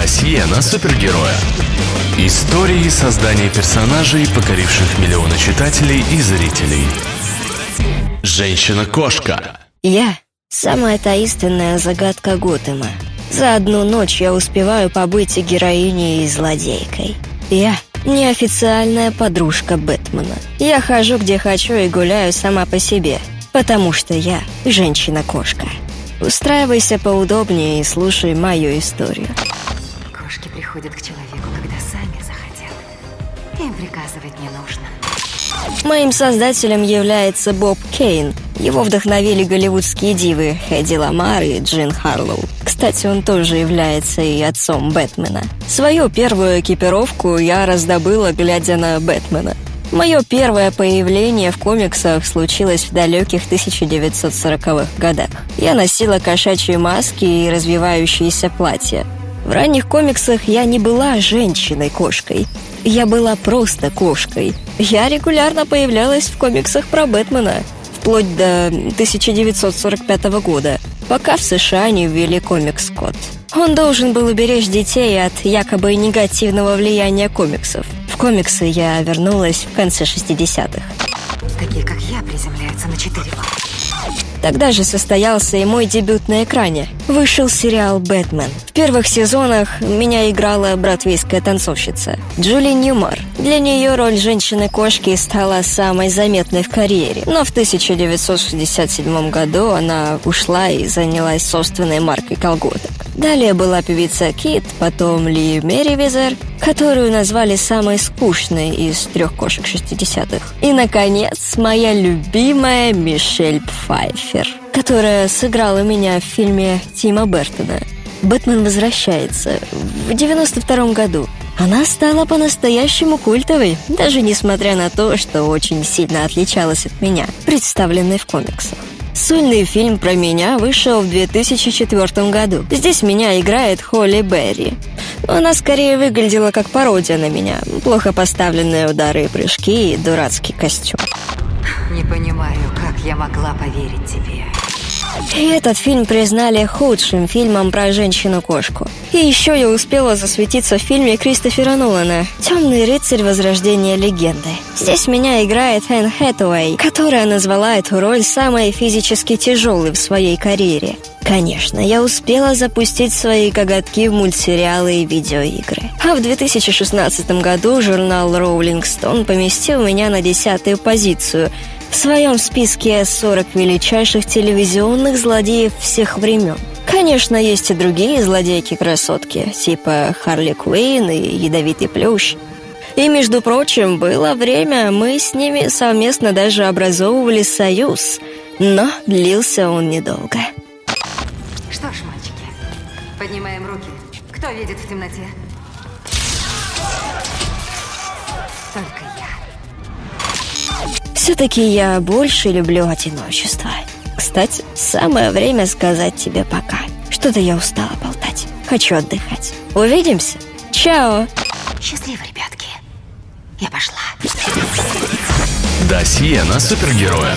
Досье на супергероя. Истории создания персонажей, покоривших миллионы читателей и зрителей. Женщина-кошка. Я – самая таинственная загадка Готэма. За одну ночь я успеваю побыть и героиней, и злодейкой. Я – неофициальная подружка Бэтмена. Я хожу где хочу и гуляю сама по себе, потому что я – женщина-кошка. Устраивайся поудобнее и слушай мою историю. Приходят к человеку, когда сами захотят. Им приказывать не нужно. Моим создателем является Боб Кейн. Его вдохновили голливудские дивы Хэдди Ламар и Джин Харлоу. Кстати, он тоже является и отцом Бэтмена. Свою первую экипировку я раздобыла, глядя на Бэтмена. Мое первое появление в комиксах случилось в далеких 1940-х годах. Я носила кошачьи маски и развивающиеся платья. В ранних комиксах я не была женщиной-кошкой. Я была просто кошкой. Я регулярно появлялась в комиксах про Бэтмена, вплоть до 1945 года, пока в США не ввели комикс «Кот». Он должен был уберечь детей от якобы негативного влияния комиксов. В комиксы я вернулась в конце 60-х. Такие, как я, приземляются на четыре лапы. Тогда же состоялся и мой дебют на экране. Вышел сериал «Бэтмен». В первых сезонах меня играла бродвейская танцовщица Джули Ньюмар. Для нее роль женщины-кошки стала самой заметной в карьере. Но в 1967 году она ушла и занялась собственной маркой колготок. Далее была певица Кит, потом Ли Мерривизер, которую назвали самой скучной из трех кошек 60-х. И, наконец, моя любимая Мишель Пфайфер, которая сыграла меня в фильме Тима Бертона «Бэтмен возвращается» в 92 году. Она стала по-настоящему культовой, даже несмотря на то, что очень сильно отличалась от меня, представленной в комиксах. Сольный фильм про меня вышел в 2004 году. Здесь меня играет Холли Берри. Она скорее выглядела как пародия на меня. Плохо поставленные удары и прыжки и дурацкий костюм. Не понимаю, как я могла поверить тебе. И этот фильм признали худшим фильмом про женщину-кошку. И еще я успела засветиться в фильме Кристофера Нолана «Темный рыцарь. Возрождение легенды». Здесь меня играет Энн Хэтэуэй, которая назвала эту роль самой физически тяжелой в своей карьере. Конечно, я успела запустить свои коготки в мультсериалы и видеоигры. А в 2016 году журнал Rolling Stone поместил меня на десятую позицию – в своем списке 40 величайших телевизионных злодеев всех времен. Конечно, есть и другие злодейки-красотки, типа Харли Куин и Ядовитый Плющ. И, между прочим, было время, мы с ними совместно даже образовывали союз, но длился он недолго. Что ж, мальчики, поднимаем руки. Кто видит в темноте? Только. Все-таки я больше люблю одиночество. Кстати, самое время сказать тебе пока. Что-то я устала болтать. Хочу отдыхать. Увидимся. Чао. Счастливо, ребятки. Я пошла. Досье на супергероя.